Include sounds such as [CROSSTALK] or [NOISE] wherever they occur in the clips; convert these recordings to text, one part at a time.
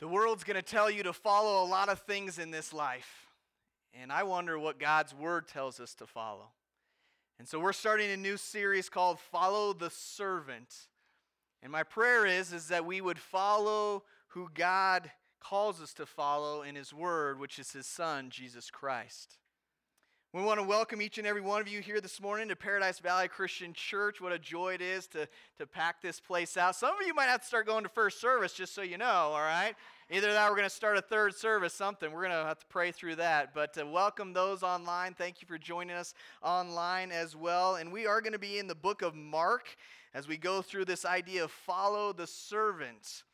The world's going to tell you to follow a lot of things in this life. And I wonder what God's word tells us to follow. And so we're starting a new series called Follow the Servant. And my prayer is is that we would follow who God calls us to follow in his word, which is his son Jesus Christ. We want to welcome each and every one of you here this morning to Paradise Valley Christian Church. What a joy it is to, to pack this place out. Some of you might have to start going to first service, just so you know, all right? Either that we're going to start a third service, something. We're going to have to pray through that. But uh, welcome those online. Thank you for joining us online as well. And we are going to be in the book of Mark as we go through this idea of follow the servant.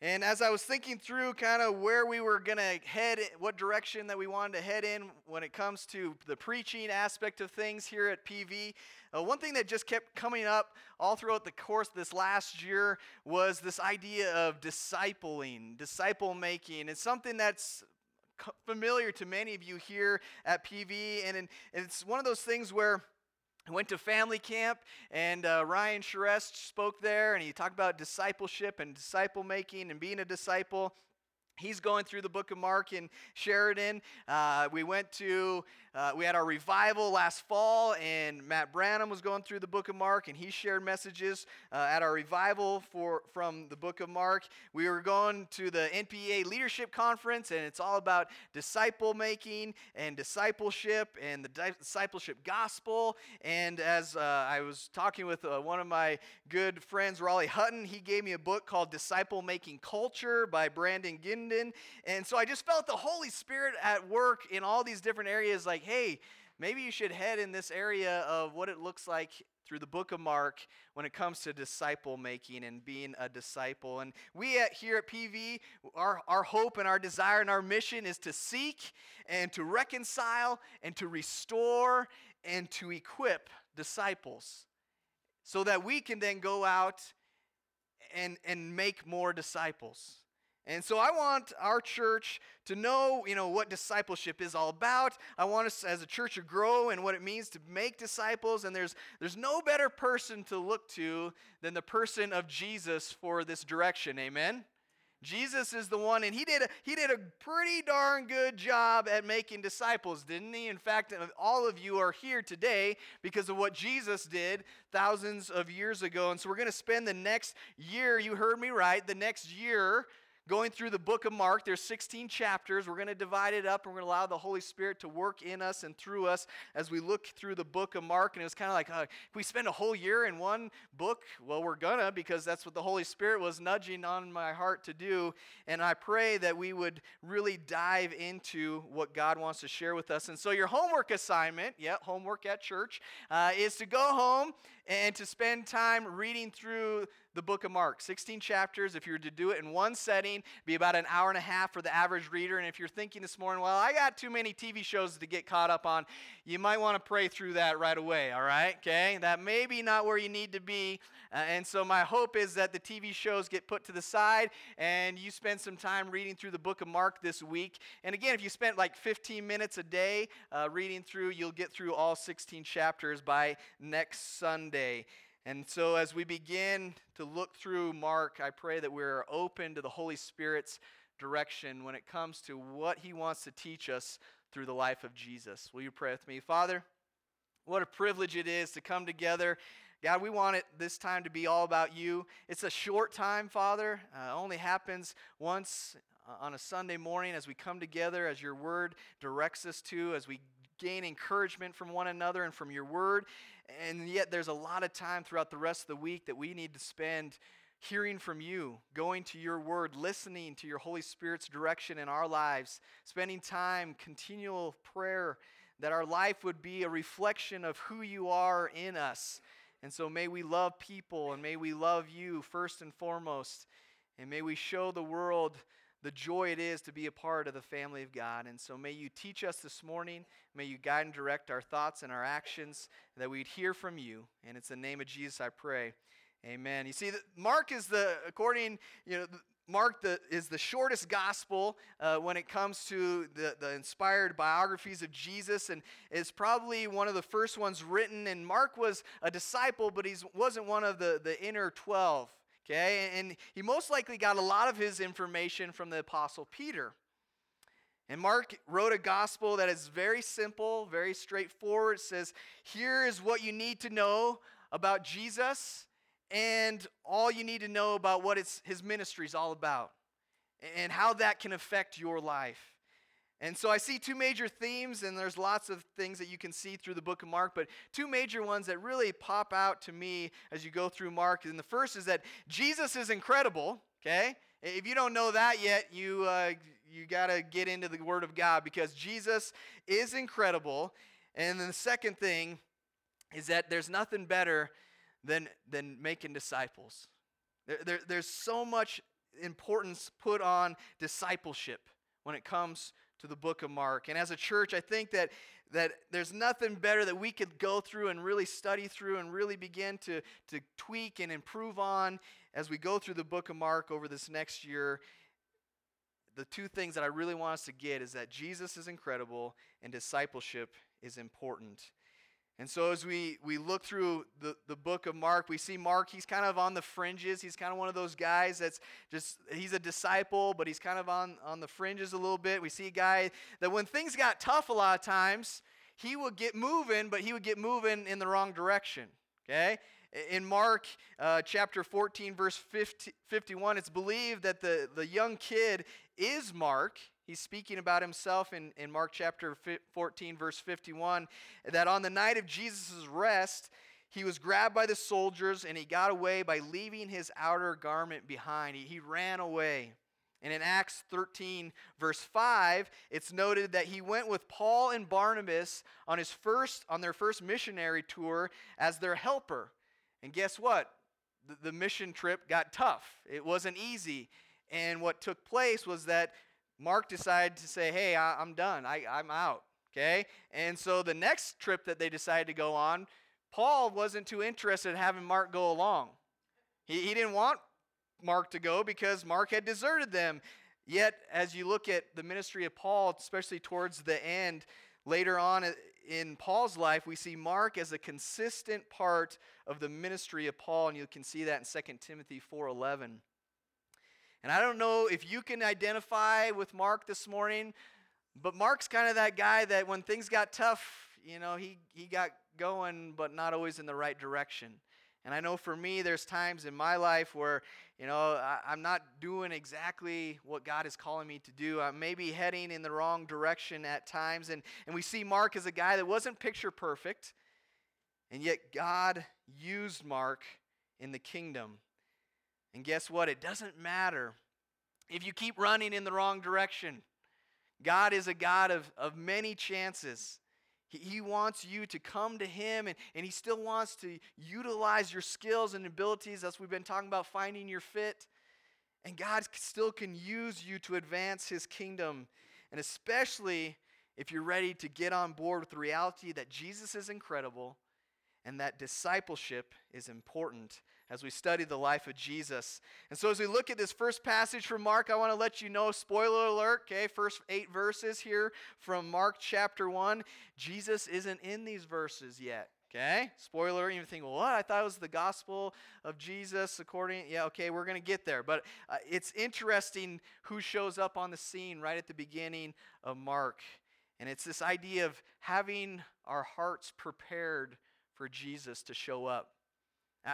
And as I was thinking through kind of where we were going to head, what direction that we wanted to head in when it comes to the preaching aspect of things here at PV, uh, one thing that just kept coming up all throughout the course this last year was this idea of discipling, disciple making. It's something that's familiar to many of you here at PV, and it's one of those things where I went to family camp, and uh, Ryan Sherest spoke there, and he talked about discipleship and disciple making and being a disciple. He's going through the book of Mark in Sheridan. Uh, we went to, uh, we had our revival last fall, and Matt Branham was going through the book of Mark, and he shared messages uh, at our revival for, from the book of Mark. We were going to the NPA Leadership Conference, and it's all about disciple making and discipleship and the discipleship gospel. And as uh, I was talking with uh, one of my good friends, Raleigh Hutton, he gave me a book called Disciple Making Culture by Brandon Guindon. And so I just felt the Holy Spirit at work in all these different areas like, hey, maybe you should head in this area of what it looks like through the book of Mark when it comes to disciple making and being a disciple. And we at, here at PV, our, our hope and our desire and our mission is to seek and to reconcile and to restore and to equip disciples so that we can then go out and, and make more disciples. And so I want our church to know, you know, what discipleship is all about. I want us as a church to grow and what it means to make disciples. And there's there's no better person to look to than the person of Jesus for this direction. Amen. Jesus is the one, and he did, a, he did a pretty darn good job at making disciples, didn't he? In fact, uh, all of you are here today because of what Jesus did thousands of years ago. And so we're going to spend the next year, you heard me right, the next year going through the book of Mark. There's 16 chapters. We're going to divide it up and we're going to allow the Holy Spirit to work in us and through us as we look through the book of Mark. And it was kind of like, uh, we spend a whole year in one book? Well, we're going to because that's what the Holy Spirit was nudging on my heart to do. And I pray that we would really dive into what God wants to share with us. And so, your homework assignment, yeah, homework at church, uh, is to go home and to spend time reading through the book of Mark. 16 chapters. If you were to do it in one setting, be about an hour and a half for the average reader. And if you're thinking this morning, well, I got too many TV shows to get caught up on, you might want to pray through that right away, all right? Okay? That may be not where you need to be. Uh, and so my hope is that the TV shows get put to the side and you spend some time reading through the book of Mark this week. And again, if you spent like 15 minutes a day uh, reading through, you'll get through all 16 chapters by next Sunday. And so, as we begin to look through Mark, I pray that we're open to the Holy Spirit's direction when it comes to what he wants to teach us through the life of Jesus. Will you pray with me? Father, what a privilege it is to come together. God, we want it this time to be all about you. It's a short time, Father. Uh, only happens once uh, on a Sunday morning as we come together, as your word directs us to, as we gain encouragement from one another and from your word. And yet, there's a lot of time throughout the rest of the week that we need to spend hearing from you, going to your word, listening to your Holy Spirit's direction in our lives, spending time, continual prayer, that our life would be a reflection of who you are in us. And so may we love people and may we love you first and foremost. And may we show the world the joy it is to be a part of the family of God. And so may you teach us this morning. May you guide and direct our thoughts and our actions, that we'd hear from you. And it's the name of Jesus I pray. Amen. You see, Mark is the, according, you know, Mark the, is the shortest gospel uh, when it comes to the, the inspired biographies of Jesus and is probably one of the first ones written. And Mark was a disciple, but he wasn't one of the, the inner 12. Okay? And he most likely got a lot of his information from the Apostle Peter. And Mark wrote a gospel that is very simple, very straightforward. It says, Here is what you need to know about Jesus and all you need to know about what his ministry is all about and how that can affect your life. And so I see two major themes, and there's lots of things that you can see through the book of Mark, but two major ones that really pop out to me as you go through Mark. And the first is that Jesus is incredible, okay? If you don't know that yet, you, uh, you got to get into the Word of God because Jesus is incredible. And then the second thing is that there's nothing better than, than making disciples. There, there, there's so much importance put on discipleship when it comes to the book of Mark. And as a church, I think that, that there's nothing better that we could go through and really study through and really begin to, to tweak and improve on as we go through the book of Mark over this next year. The two things that I really want us to get is that Jesus is incredible and discipleship is important. And so as we, we look through the, the book of Mark, we see Mark, he's kind of on the fringes. He's kind of one of those guys that's just, he's a disciple, but he's kind of on, on the fringes a little bit. We see a guy that when things got tough a lot of times, he would get moving, but he would get moving in the wrong direction. Okay? In Mark uh, chapter 14, verse 50, 51, it's believed that the, the young kid is Mark. He's speaking about himself in, in Mark chapter 14, verse 51, that on the night of Jesus' rest, he was grabbed by the soldiers and he got away by leaving his outer garment behind. He, he ran away. And in Acts 13, verse 5, it's noted that he went with Paul and Barnabas on, his first, on their first missionary tour as their helper. And guess what? The, the mission trip got tough. It wasn't easy. And what took place was that Mark decided to say, hey, I, am done. I, I'm out. Okay? And so the next trip that they decided to go on, Paul wasn't too interested in having Mark go along. He, he didn't want Mark to go because Mark had deserted them. Yet, as you look at the ministry of Paul, especially towards the end, later on in Paul's life, we see Mark as a consistent part of the ministry of Paul, and you can see that in 2 Timothy 4:11. And I don't know if you can identify with Mark this morning, but Mark's kind of that guy that when things got tough, you know, he, he got going, but not always in the right direction. And I know for me, there's times in my life where, you know, I, am not doing exactly what God is calling me to do. I'm maybe heading in the wrong direction at times. And, and we see Mark as a guy that wasn't picture perfect, and yet God used Mark in the kingdom. And guess what? It doesn't matter if you keep running in the wrong direction. God is a God of, of many chances. He, he wants you to come to Him, and, and He still wants to utilize your skills and abilities, as we've been talking about finding your fit. And God still can use you to advance His kingdom. And especially if you're ready to get on board with the reality that Jesus is incredible and that discipleship is important as we study the life of Jesus. And so, as we look at this first passage from Mark, I want to let you know spoiler alert, okay, first eight verses here from Mark chapter 1. Jesus isn't in these verses yet. Okay, spoiler. You think, well, what? I thought it was the gospel of Jesus according. Yeah, okay, we're going to get there. But uh, it's interesting who shows up on the scene right at the beginning of Mark. And it's this idea of having our hearts prepared for Jesus to show up.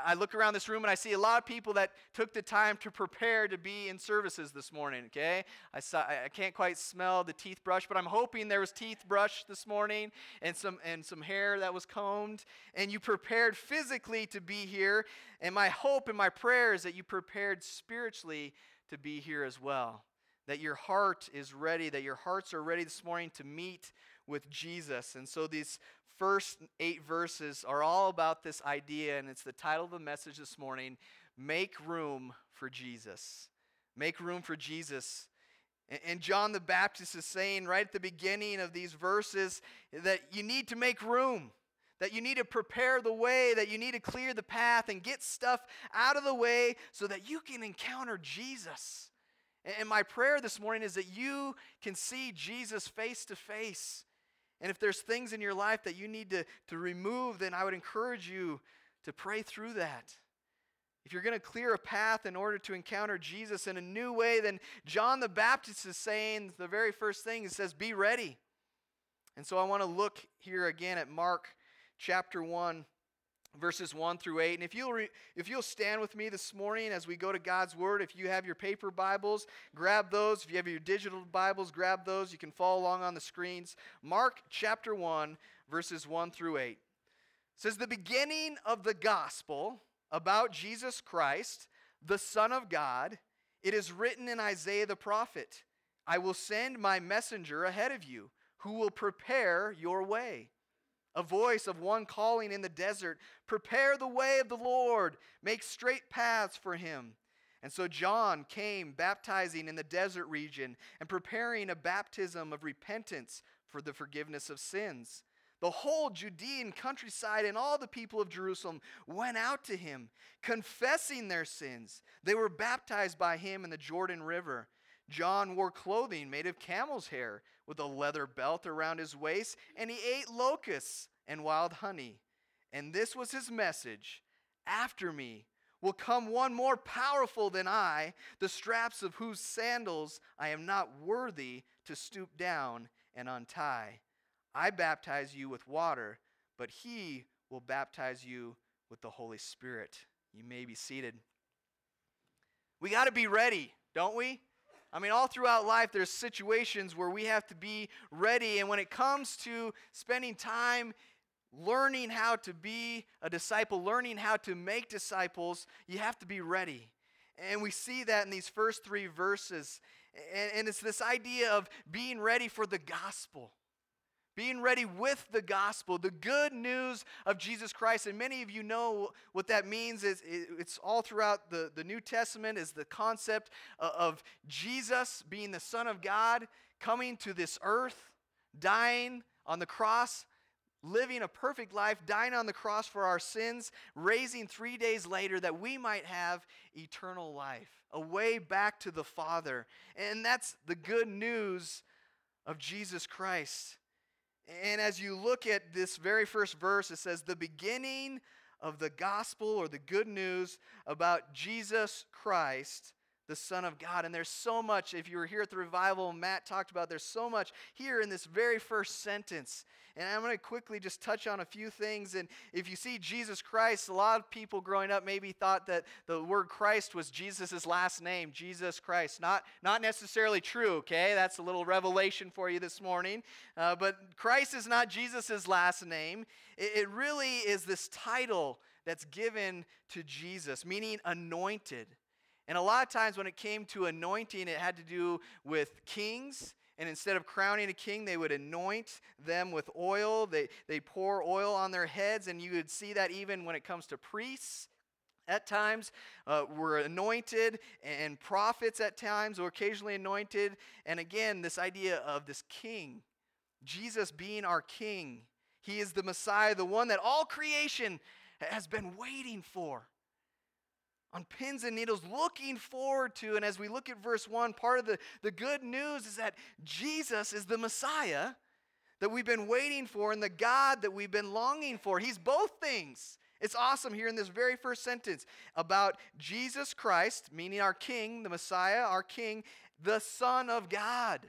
I look around this room and I see a lot of people that took the time to prepare to be in services this morning, okay? I, saw, I can't quite smell the teeth brush, but I'm hoping there was teeth brushed this morning and some, and some hair that was combed. And you prepared physically to be here. And my hope and my prayer is that you prepared spiritually to be here as well. That your heart is ready, that your hearts are ready this morning to meet with Jesus. And so these first eight verses are all about this idea, and it's the title of the message this morning Make Room for Jesus. Make room for Jesus. And John the Baptist is saying right at the beginning of these verses that you need to make room, that you need to prepare the way, that you need to clear the path and get stuff out of the way so that you can encounter Jesus. And my prayer this morning is that you can see Jesus face to face and if there's things in your life that you need to, to remove, then I would encourage you to pray through that. if you're going to clear a path in order to encounter Jesus in a new way, then John the Baptist is saying the very first thing, he says, Be ready. And so I want to look here again at Mark chapter 1 verses 1 through 8 and if you'll re- if you'll stand with me this morning as we go to God's word if you have your paper bibles grab those. If you have your digital bibles grab those. You can follow along on the screens. Mark chapter 1 verses 1 through 8 it says the beginning of the gospel about Jesus Christ the son of God it is written in Isaiah the prophet I will send my messenger ahead of you who will prepare your way. A voice of one calling in the desert, Prepare the way of the Lord, make straight paths for him. And so John came baptizing in the desert region and preparing a baptism of repentance for the forgiveness of sins. The whole Judean countryside and all the people of Jerusalem went out to him, confessing their sins. They were baptized by him in the Jordan River. John wore clothing made of camel's hair with a leather belt around his waist, and he ate locusts and wild honey. And this was his message After me will come one more powerful than I, the straps of whose sandals I am not worthy to stoop down and untie. I baptize you with water, but he will baptize you with the Holy Spirit. You may be seated. We got to be ready, don't we? I mean, all throughout life, there's situations where we have to be ready. And when it comes to spending time learning how to be a disciple, learning how to make disciples, you have to be ready. And we see that in these first three verses. And, it's this idea of being ready for the gospel being ready with the gospel, the good news of Jesus Christ. And many of you know what that means. Is it's all throughout the, the New Testament is the concept of Jesus being the Son of God, coming to this earth, dying on the cross, living a perfect life, dying on the cross for our sins, raising three days later that we might have eternal life, a way back to the Father. And that's the good news of Jesus Christ. And as you look at this very first verse, it says, the beginning of the gospel or the good news about Jesus Christ, the Son of God. And there's so much, if you were here at the revival, Matt talked about, there's so much here in this very first sentence. And I'm going to quickly just touch on a few things. And if you see Jesus Christ, a lot of people growing up maybe thought that the word Christ was Jesus' last name, Jesus Christ. Not, not necessarily true, okay? That's a little revelation for you this morning. Uh, but Christ is not Jesus' last name. It, it really is this title that's given to Jesus, meaning anointed. And a lot of times when it came to anointing, it had to do with kings and instead of crowning a king, they would anoint them with oil. They, they pour oil on their heads, and you would see that even when it comes to priests. At times, uh, were anointed, and prophets at times were occasionally anointed. And again, this idea of this king, Jesus being our king. He is the Messiah, the one that all creation has been waiting for on pins and needles, looking forward to. And as we look at verse 1, part of the, the good news is that Jesus is the Messiah that we've been waiting for and the God that we've been longing for. He's both things. It's awesome here in this very first sentence about Jesus Christ, meaning our King, the Messiah, our King, the Son of God.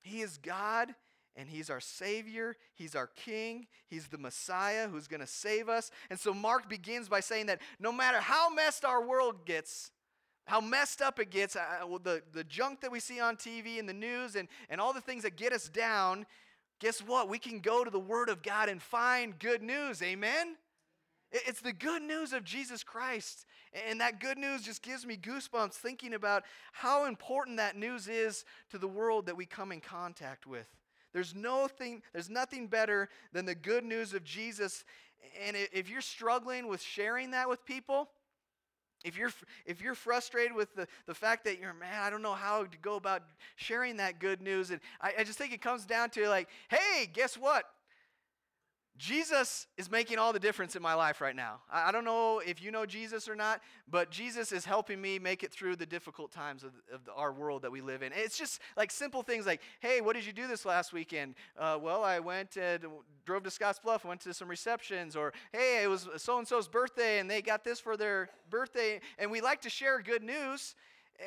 He is God and he's our Savior, he's our King, he's the Messiah who's going to save us. And so Mark begins by saying that no matter how messed our world gets, how messed up it gets, uh, the, the junk that we see on TV and the news and, and all the things that get us down, guess what? We can go to the Word of God and find good news. Amen? It's the good news of Jesus Christ. And that good news just gives me goosebumps thinking about how important that news is to the world that we come in contact with. There's, nothing, there's nothing better than the good news of Jesus. And if you're struggling with sharing that with people, if you're, if you're frustrated with the, the fact that you're, man, I don't know how to go about sharing that good news, and I, I just think it comes down to like, hey, guess what? Jesus is making all the difference in my life right now. I don't know if you know Jesus or not, but Jesus is helping me make it through the difficult times of, of our world that we live in. It's just like simple things like, hey, what did you do this last weekend? Uh, well, I went and drove to Scottsbluff, went to some receptions, or hey, it was so and so's birthday and they got this for their birthday. And we like to share good news.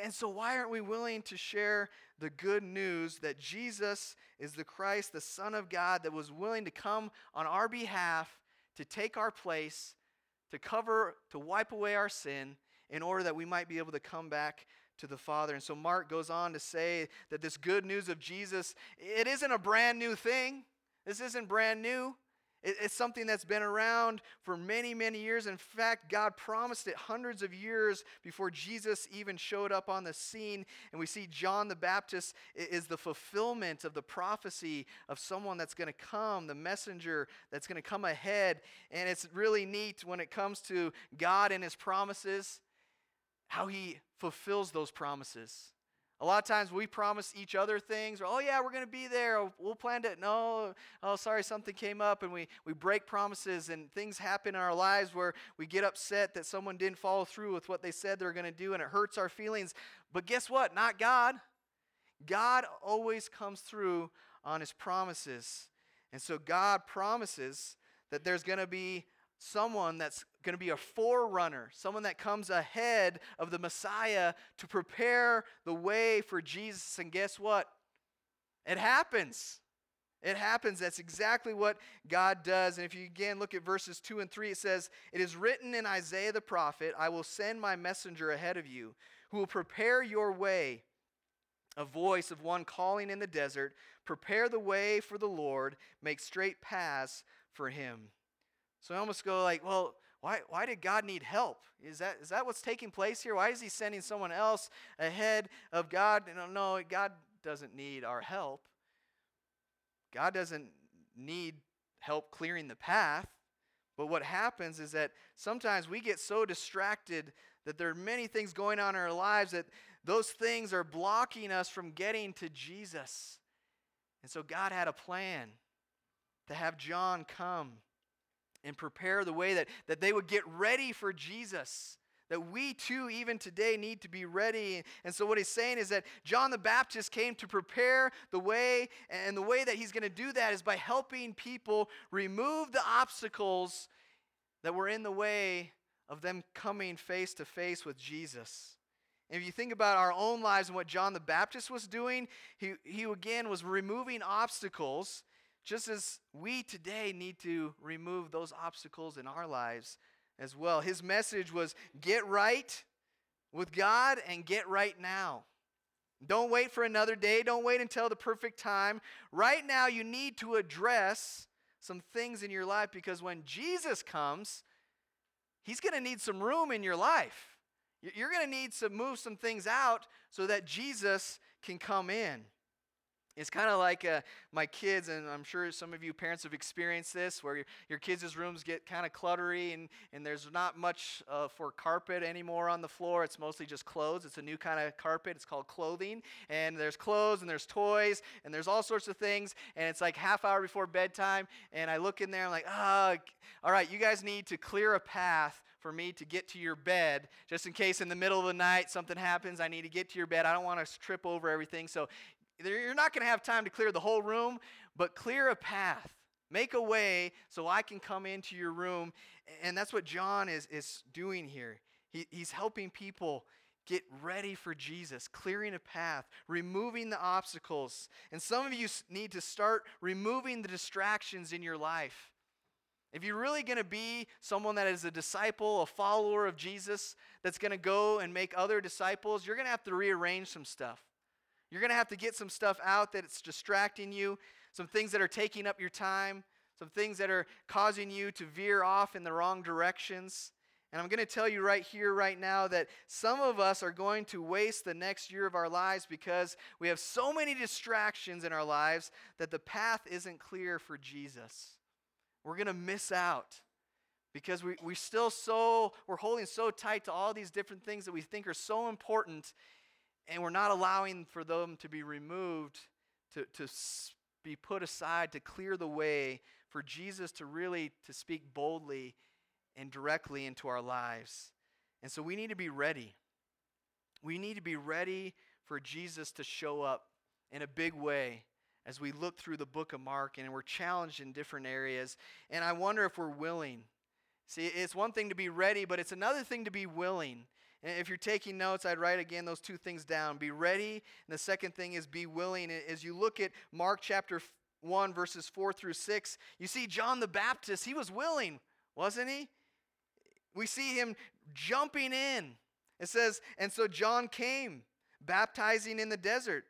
And so, why aren't we willing to share the good news that Jesus is the Christ, the Son of God, that was willing to come on our behalf to take our place, to cover, to wipe away our sin, in order that we might be able to come back to the Father. And so, Mark goes on to say that this good news of Jesus, it isn't a brand new thing. This isn't brand new. It's something that's been around for many, many years. In fact, God promised it hundreds of years before Jesus even showed up on the scene. And we see John the Baptist is the fulfillment of the prophecy of someone that's going to come, the messenger that's going to come ahead. And it's really neat when it comes to God and his promises, how he fulfills those promises. A lot of times we promise each other things, or, oh, yeah, we're going to be there. Oh, we'll plan to, no, oh, sorry, something came up, and we, we break promises, and things happen in our lives where we get upset that someone didn't follow through with what they said they're going to do, and it hurts our feelings. But guess what? Not God. God always comes through on his promises. And so God promises that there's going to be someone that's going to be a forerunner, someone that comes ahead of the Messiah to prepare the way for Jesus. And guess what? It happens. It happens. That's exactly what God does. And if you again look at verses 2 and 3, it says, It is written in Isaiah the prophet, I will send my messenger ahead of you, who will prepare your way. A voice of one calling in the desert, Prepare the way for the Lord, make straight paths for him. So I almost go like, well, why, why did God need help? Is that, is that what's taking place here? Why is he sending someone else ahead of God? No, no, God doesn't need our help. God doesn't need help clearing the path. But what happens is that sometimes we get so distracted that there are many things going on in our lives that those things are blocking us from getting to Jesus. And so God had a plan to have John come and prepare the way that, that they would get ready for Jesus. That we too, even today, need to be ready. And so, what he's saying is that John the Baptist came to prepare the way, and the way that he's going to do that is by helping people remove the obstacles that were in the way of them coming face to face with Jesus. And if you think about our own lives and what John the Baptist was doing, he, he again was removing obstacles just as we today need to remove those obstacles in our lives as well. His message was get right with God and get right now. Don't wait for another day. Don't wait until the perfect time. Right now, you need to address some things in your life because when Jesus comes, He's going to need some room in your life. You're going to need to move some things out so that Jesus can come in. It's kind of like uh, my kids, and I'm sure some of you parents have experienced this, where your, your kids' rooms get kind of cluttery and, and there's not much uh, for carpet anymore on the floor. It's mostly just clothes. It's a new kind of carpet. It's called clothing. And there's clothes and there's toys and there's all sorts of things. And it's like half hour before bedtime. And I look in there, I'm like, ah, oh, all right, you guys need to clear a path for me to get to your bed, just in case in the middle of the night something happens. I need to get to your bed. I don't want to trip over everything. So you're not going to have time to clear the whole room, but clear a path. Make a way so I can come into your room. And that's what John is, is doing here. He, he's helping people get ready for Jesus, clearing a path, removing the obstacles. And some of you need to start removing the distractions in your life. If you're really going to be someone that is a disciple, a follower of Jesus, that's going to go and make other disciples, you're going to have to rearrange some stuff. You're going to have to get some stuff out that's distracting you, some things that are taking up your time, some things that are causing you to veer off in the wrong directions. And I'm going to tell you right here, right now, that some of us are going to waste the next year of our lives because we have so many distractions in our lives that the path isn't clear for Jesus. We're going to miss out because we, we still so, we're holding so tight to all these different things that we think are so important and we're not allowing for them to be removed, to, to be put aside, to clear the way for Jesus to really to speak boldly and directly into our lives. And so we need to be ready. We need to be ready for Jesus to show up in a big way as we look through the book of Mark and we're challenged in different areas. And I wonder if we're willing. See, it's one thing to be ready, but it's another thing to be willing. And if you're taking notes, I'd write again those two things down. Be ready, and the second thing is be willing. As you look at Mark chapter 1, verses 4 through 6, you see John the Baptist, he was willing, wasn't he? We see him jumping in. It says, And so John came, baptizing in the desert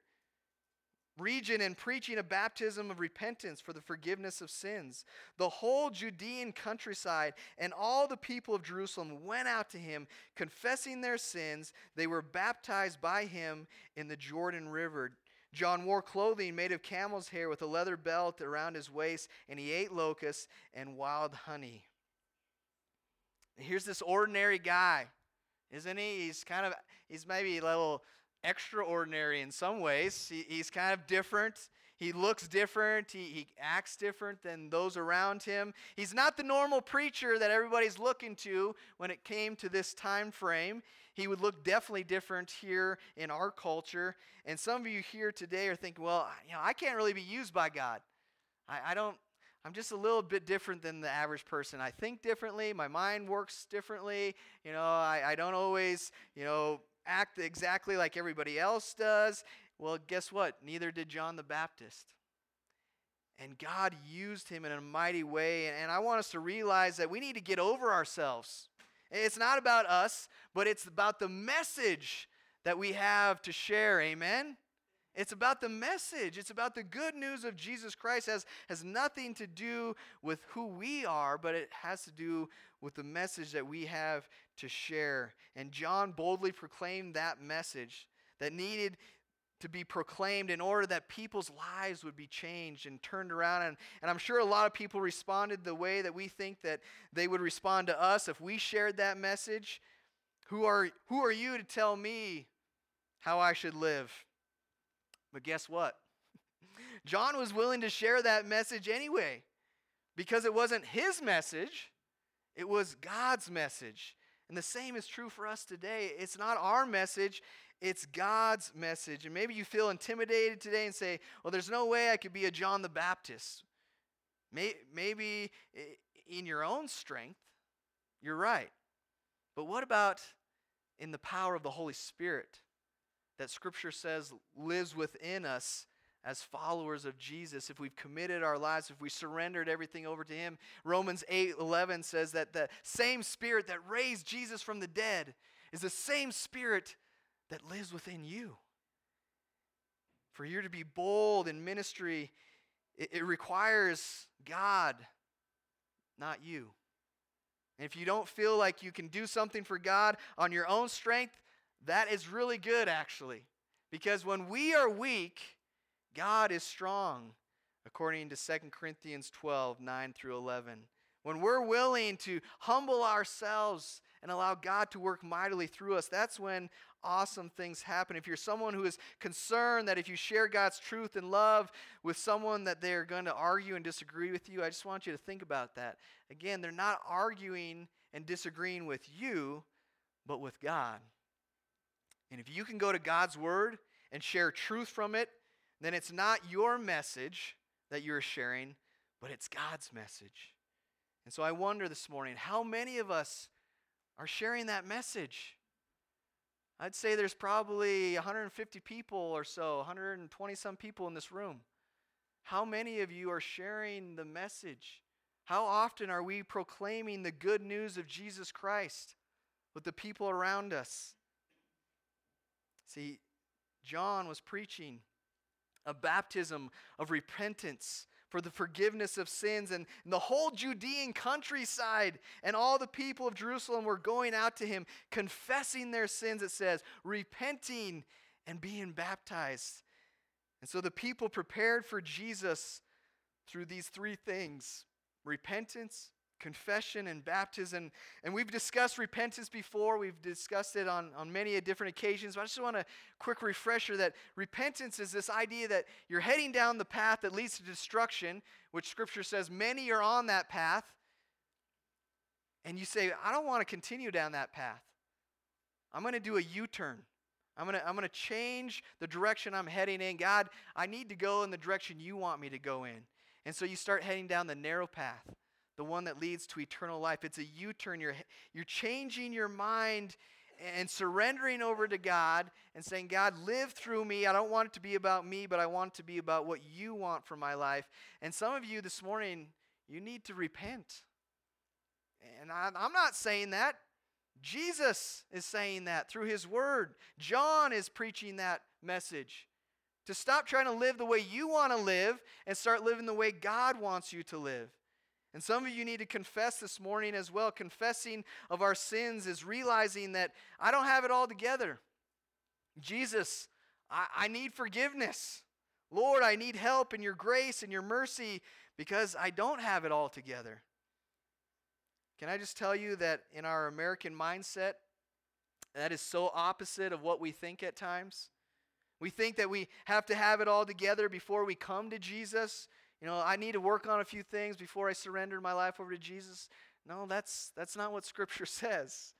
region and preaching a baptism of repentance for the forgiveness of sins. The whole Judean countryside and all the people of Jerusalem went out to him, confessing their sins. They were baptized by him in the Jordan River. John wore clothing made of camel's hair with a leather belt around his waist, and he ate locusts and wild honey. Here's this ordinary guy, isn't he? He's kind of, he's maybe a little extraordinary in some ways. He, he's kind of different. He looks different. He, he acts different than those around him. He's not the normal preacher that everybody's looking to when it came to this time frame. He would look definitely different here in our culture. And some of you here today are thinking, well, you know, I can't really be used by God. I, I don't. I'm just a little bit different than the average person. I think differently. My mind works differently. You know, I, I don't always, you know, act exactly like everybody else does. Well, guess what? Neither did John the Baptist. And God used him in a mighty way. And I want us to realize that we need to get over ourselves. It's not about us, but it's about the message that we have to share. Amen? It's about the message. It's about the good news of Jesus Christ. It has, has nothing to do with who we are, but it has to do with the message that we have to share. And John boldly proclaimed that message that needed to be proclaimed in order that people's lives would be changed and turned around. And, and I'm sure a lot of people responded the way that we think that they would respond to us if we shared that message. Who are, who are you to tell me how I should live? But guess what? [LAUGHS] John was willing to share that message anyway because it wasn't his message, it was God's message. And the same is true for us today. It's not our message, it's God's message. And maybe you feel intimidated today and say, well, there's no way I could be a John the Baptist. Maybe in your own strength, you're right. But what about in the power of the Holy Spirit that Scripture says lives within us as followers of Jesus, if we've committed our lives, if we surrendered everything over to Him. Romans 8 11 says that the same Spirit that raised Jesus from the dead is the same Spirit that lives within you. For you to be bold in ministry, it, it requires God, not you. And if you don't feel like you can do something for God on your own strength, that is really good, actually. Because when we are weak, God is strong, according to 2 Corinthians 12 9 through 11. When we're willing to humble ourselves and allow God to work mightily through us, that's when awesome things happen. If you're someone who is concerned that if you share God's truth and love with someone that they're going to argue and disagree with you, I just want you to think about that. Again, they're not arguing and disagreeing with you, but with God. And if you can go to God's word and share truth from it then it's not your message that you're sharing, but it's God's message. And so I wonder this morning how many of us are sharing that message? I'd say there's probably 150 people or so, 120 some people in this room. How many of you are sharing the message? How often are we proclaiming the good news of Jesus Christ with the people around us? See, John was preaching a baptism of repentance for the forgiveness of sins. And the whole Judean countryside and all the people of Jerusalem were going out to him, confessing their sins, it says, repenting and being baptized. And so the people prepared for Jesus through these three things repentance, confession and baptism. And we've discussed repentance before. We've discussed it on, on many different occasions. But I just want a quick refresher that repentance is this idea that you're heading down the path that leads to destruction, which Scripture says many are on that path. And you say, I don't want to continue down that path. I'm going to do a U turn. I'm going to I'm going to change the direction I'm heading in. God, I need to go in the direction you want me to go in. And so you start heading down the narrow path the one that leads to eternal life. It's a U turn. You're, you're changing your mind and surrendering over to God and saying, God, live through me. I don't want it to be about me, but I want it to be about what you want for my life. And some of you this morning, you need to repent. And I, I'm not saying that. Jesus is saying that through his word. John is preaching that message. To stop trying to live the way you want to live and start living the way God wants you to live. And some of you need to confess this morning as well. Confessing of our sins is realizing that I don't have it all together. Jesus, I, I need forgiveness. Lord, I need help in your grace and your mercy because I don't have it all together. Can I just tell you that in our American mindset, that is so opposite of what we think at times? We think that we have to have it all together before we come to Jesus. You know, I need to work on a few things before I surrender my life over to Jesus. No, that's, that's not what Scripture [LAUGHS] says.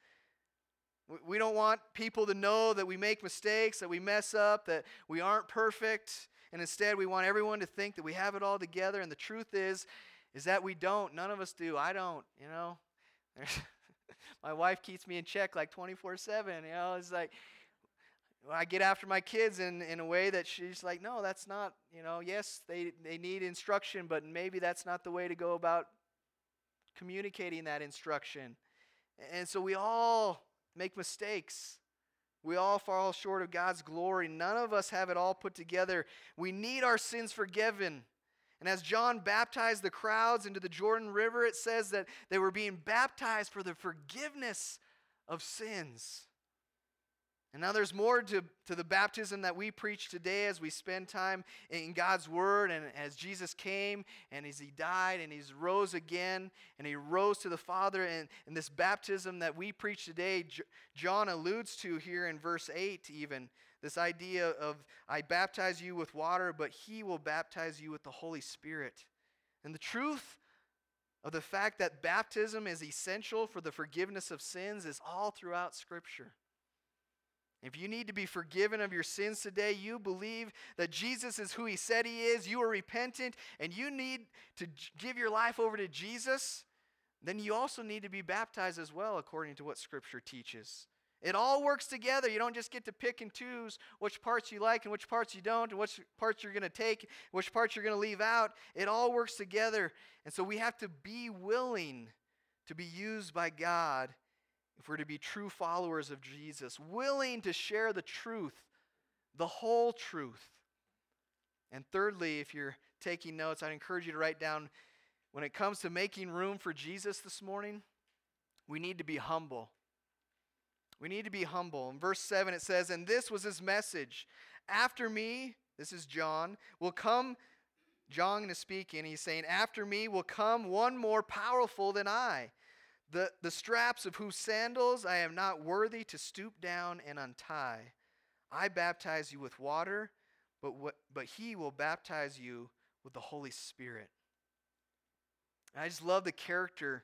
We don't want people to know that we make mistakes, that we mess up, that we aren't perfect. And instead, we want everyone to think that we have it all together. And the truth is, is that we don't. None of us do. I don't, you know. [LAUGHS] my wife keeps me in check like 24 7. You know, it's like, I get after my kids in, in a way that she's like, no, that's not, you know, yes, they, they need instruction, but maybe that's not the way to go about communicating that instruction. And so we all make mistakes. We all fall short of God's glory. None of us have it all put together. We need our sins forgiven. And as John baptized the crowds into the Jordan River, it says that they were being baptized for the forgiveness of sins. And now there's more to, to the baptism that we preach today as we spend time in God's Word and as Jesus came and as He died and He rose again and He rose to the Father. And, and this baptism that we preach today, J- John alludes to here in verse 8 even. This idea of, I baptize you with water, but He will baptize you with the Holy Spirit. And the truth of the fact that baptism is essential for the forgiveness of sins is all throughout Scripture. If you need to be forgiven of your sins today, you believe that Jesus is who he said he is, you are repentant, and you need to give your life over to Jesus, then you also need to be baptized as well, according to what Scripture teaches. It all works together. You don't just get to pick and choose which parts you like and which parts you don't, and which parts you're going to take, which parts you're going to leave out. It all works together. And so we have to be willing to be used by God if we're to be true followers of Jesus, willing to share the truth, the whole truth. And thirdly, if you're taking notes, I'd encourage you to write down when it comes to making room for Jesus this morning, we need to be humble. We need to be humble. In verse 7, it says, And this was his message. After me, this is John, will come, John is speaking, he's saying, After me will come one more powerful than I the, the straps of whose sandals I am not worthy to stoop down and untie. I baptize you with water, but, what, but he will baptize you with the Holy Spirit. And I just love the character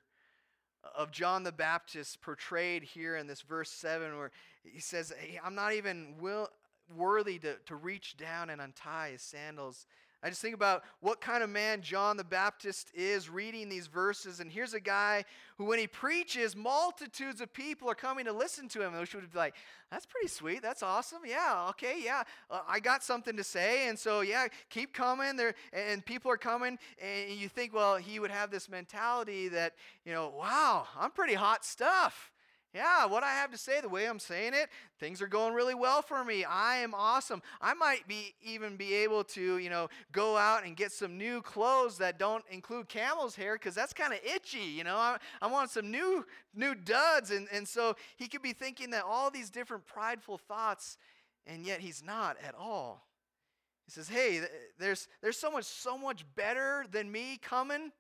of John the Baptist portrayed here in this verse 7, where he says, hey, I'm not even will, worthy to, to reach down and untie his sandals. I just think about what kind of man John the Baptist is reading these verses. And here's a guy who, when he preaches, multitudes of people are coming to listen to him, which would be like, that's pretty sweet. That's awesome. Yeah, okay, yeah. Uh, I got something to say. And so, yeah, keep coming. There, and people are coming. And you think, well, he would have this mentality that, you know, wow, I'm pretty hot stuff. Yeah, what I have to say, the way I'm saying it, things are going really well for me. I am awesome. I might be even be able to, you know, go out and get some new clothes that don't include camel's hair because that's kind of itchy, you know. I, I want some new new duds, and and so he could be thinking that all these different prideful thoughts, and yet he's not at all. He says, "Hey, there's there's so much so much better than me coming."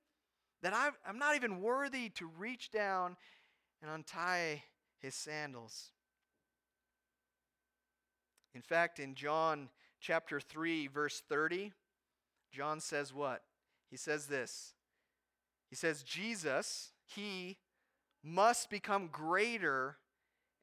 that i I'm not even worthy to reach down and untie his sandals. In fact, in John chapter 3, verse 30, John says what? He says this. He says, Jesus, he must become greater,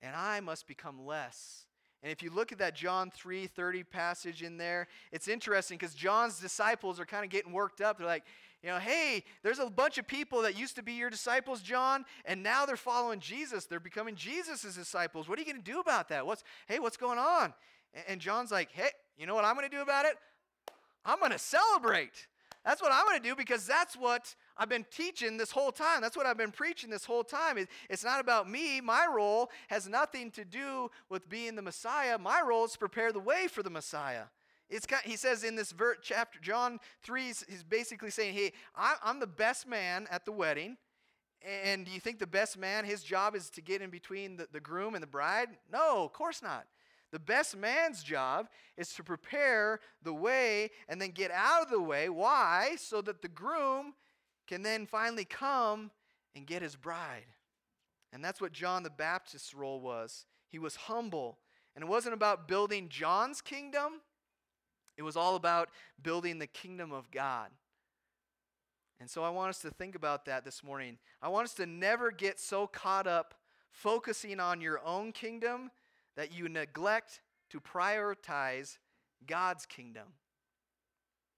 and I must become less. And if you look at that John 3:30 passage in there, it's interesting because John's disciples are kind of getting worked up. They're like, you know, hey, there's a bunch of people that used to be your disciples, John, and now they're following Jesus. They're becoming Jesus' disciples. What are you going to do about that? What's hey, what's going on? And John's like, hey, you know what I'm going to do about it? I'm going to celebrate. That's what I'm going to do because that's what I've been teaching this whole time. That's what I've been preaching this whole time. It's not about me. My role has nothing to do with being the Messiah. My role is to prepare the way for the Messiah. It's kind, he says in this ver- chapter, John 3, he's basically saying, Hey, I'm the best man at the wedding. And do you think the best man, his job is to get in between the, the groom and the bride? No, of course not. The best man's job is to prepare the way and then get out of the way. Why? So that the groom can then finally come and get his bride. And that's what John the Baptist's role was. He was humble. And it wasn't about building John's kingdom, it was all about building the kingdom of God. And so I want us to think about that this morning. I want us to never get so caught up focusing on your own kingdom that you neglect to prioritize God's kingdom.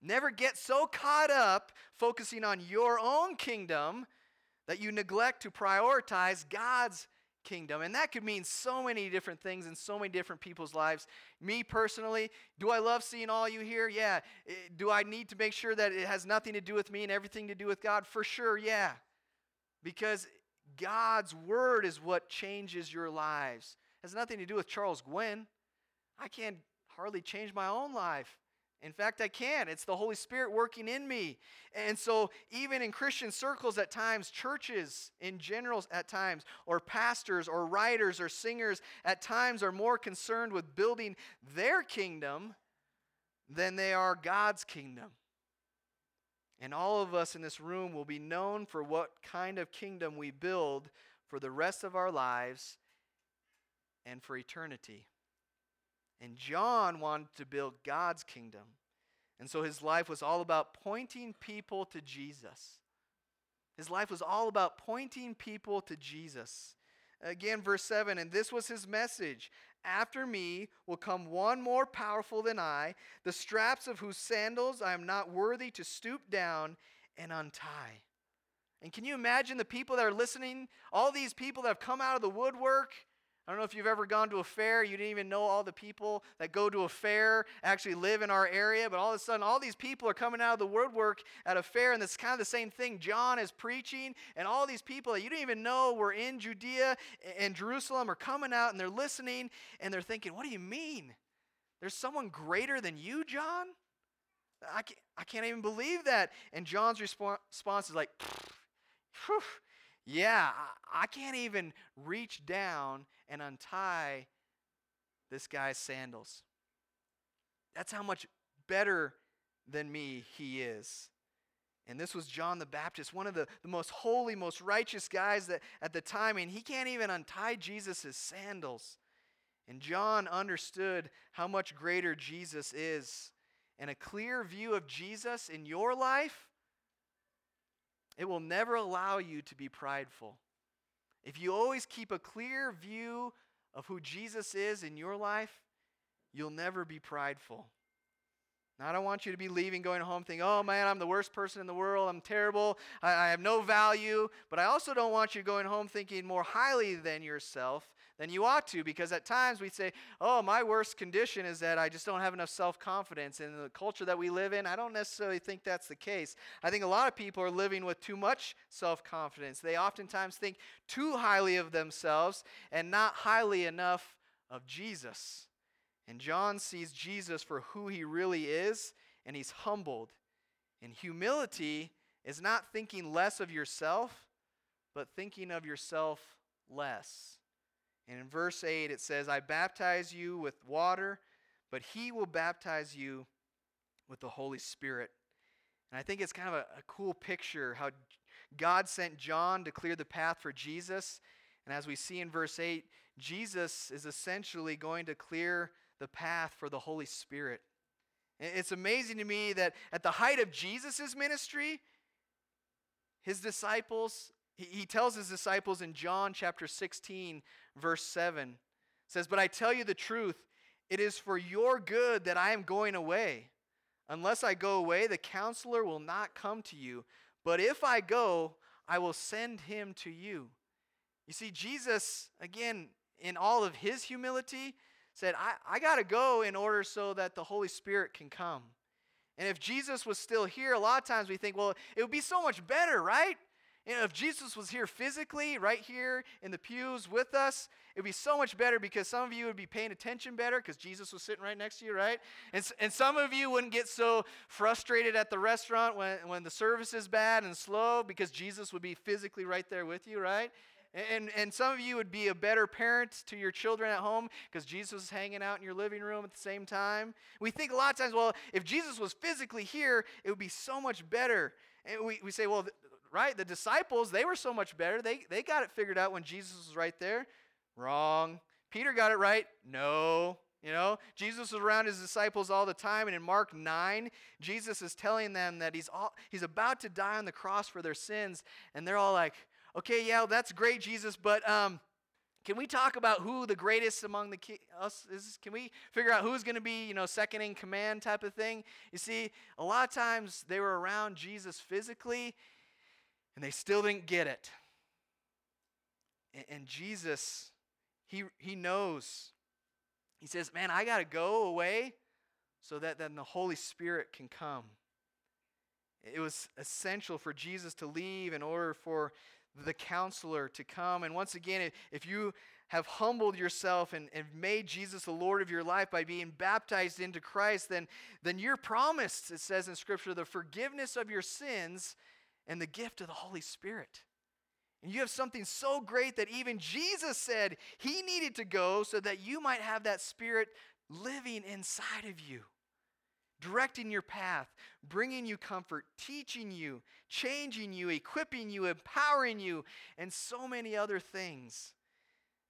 Never get so caught up focusing on your own kingdom that you neglect to prioritize God's kingdom. And that could mean so many different things in so many different people's lives. Me personally, do I love seeing all you here? Yeah. Eh, do I need to make sure that it has nothing to do with me and everything to do with God? For sure, yeah. Because God's word is what changes your lives It has nothing to do with Charles Gwynn. I can't hardly change my own life. In fact, I can. It's the Holy Spirit working in me. And so, even in Christian circles at times, churches in general at times, or pastors or writers or singers at times are more concerned with building their kingdom than they are God's kingdom. And all of us in this room will be known for what kind of kingdom we build for the rest of our lives and for eternity. And John wanted to build God's kingdom. And so his life was all about pointing people to Jesus. His life was all about pointing people to Jesus. Again, verse 7 and this was his message After me will come one more powerful than I, the straps of whose sandals I am not worthy to stoop down and untie. And can you imagine the people that are listening? All these people that have come out of the woodwork, I don't know if you've ever gone to a fair, you didn't even know all the people that go to a fair actually live in our area, but all of a sudden, all these people are coming out of the woodwork at a fair, and it's kind of the same thing. John is preaching, and all these people that you didn't even know were in Judea and Jerusalem are coming out and they're listening, and they're thinking, What do you mean? There's someone greater than you, John? I can't, I can't even believe that. And John's response is like, Phew, yeah, I can't even reach down and untie this guy's sandals. That's how much better than me he is. And this was John the Baptist, one of the, the most holy, most righteous guys that at the time, and he can't even untie Jesus' sandals. And John understood how much greater Jesus is. And a clear view of Jesus in your life, it will never allow you to be prideful. If you always keep a clear view of who Jesus is in your life, you'll never be prideful. Now, I don't want you to be leaving, going home, thinking, oh man, I'm the worst person in the world. I'm terrible. I, I have no value. But I also don't want you going home thinking more highly than yourself than you ought to, because at times we say, oh, my worst condition is that I just don't have enough self confidence. In the culture that we live in, I don't necessarily think that's the case. I think a lot of people are living with too much self confidence. They oftentimes think too highly of themselves and not highly enough of Jesus. And John sees Jesus for who he really is, and he's humbled. And humility is not thinking less of yourself, but thinking of yourself less. And in verse 8, it says, I baptize you with water, but he will baptize you with the Holy Spirit. And I think it's kind of a, a cool picture how, God sent John to clear the path for Jesus. And as we see in verse 8, Jesus is essentially going to clear the path for the Holy Spirit. It's amazing to me that at the height of Jesus' ministry, his disciples, he tells his disciples in John chapter 16, verse 7, says, But I tell you the truth, it is for your good that I am going away. Unless I go away, the counselor will not come to you. But if I go, I will send him to you. You see, Jesus, again, in all of his humility, said, I, I got to go in order so that the Holy Spirit can come. And if Jesus was still here, a lot of times we think, well, it would be so much better, right? You know, if Jesus was here physically, right here in the pews with us, it would be so much better because some of you would be paying attention better because Jesus was sitting right next to you, right? And, and some of you wouldn't get so frustrated at the restaurant when, when the service is bad and slow because Jesus would be physically right there with you, right? And, and some of you would be a better parent to your children at home because Jesus is hanging out in your living room at the same time. We think a lot of times, well, if Jesus was physically here, it would be so much better. And we, we say, well, right? The disciples, they were so much better. They, they got it figured out when Jesus was right there. Wrong. Peter got it right. No. You know, Jesus was around his disciples all the time, and in Mark 9, Jesus is telling them that he's, all, he's about to die on the cross for their sins, and they're all like, okay, yeah, that's great, Jesus, but um, can we talk about who the greatest among the ki- us is? Can we figure out who's going to be, you know, second in command type of thing? You see, a lot of times they were around Jesus physically, and they still didn't get it. And, and Jesus, he, he knows. He says, Man, I got to go away so that then the Holy Spirit can come. It was essential for Jesus to leave in order for the counselor to come. And once again, if you have humbled yourself and, and made Jesus the Lord of your life by being baptized into Christ, then, then you're promised, it says in Scripture, the forgiveness of your sins and the gift of the Holy Spirit. And you have something so great that even Jesus said he needed to go so that you might have that Spirit living inside of you, directing your path, bringing you comfort, teaching you, changing you, equipping you, empowering you, and so many other things.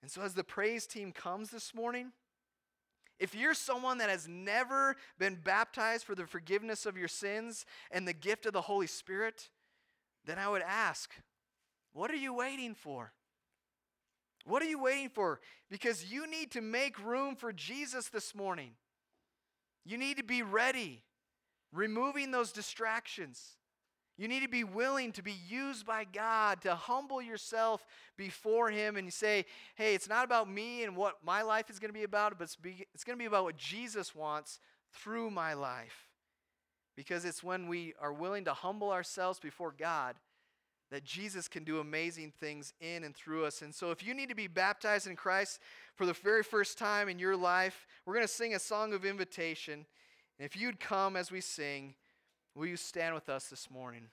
And so, as the praise team comes this morning, if you're someone that has never been baptized for the forgiveness of your sins and the gift of the Holy Spirit, then I would ask, what are you waiting for? What are you waiting for? Because you need to make room for Jesus this morning. You need to be ready, removing those distractions. You need to be willing to be used by God to humble yourself before Him and say, hey, it's not about me and what my life is going to be about, but it's, it's going to be about what Jesus wants through my life. Because it's when we are willing to humble ourselves before God that Jesus can do amazing things in and through us. And so, if you need to be baptized in Christ for the very first time in your life, we're going to sing a song of invitation. And if you'd come as we sing, will you stand with us this morning?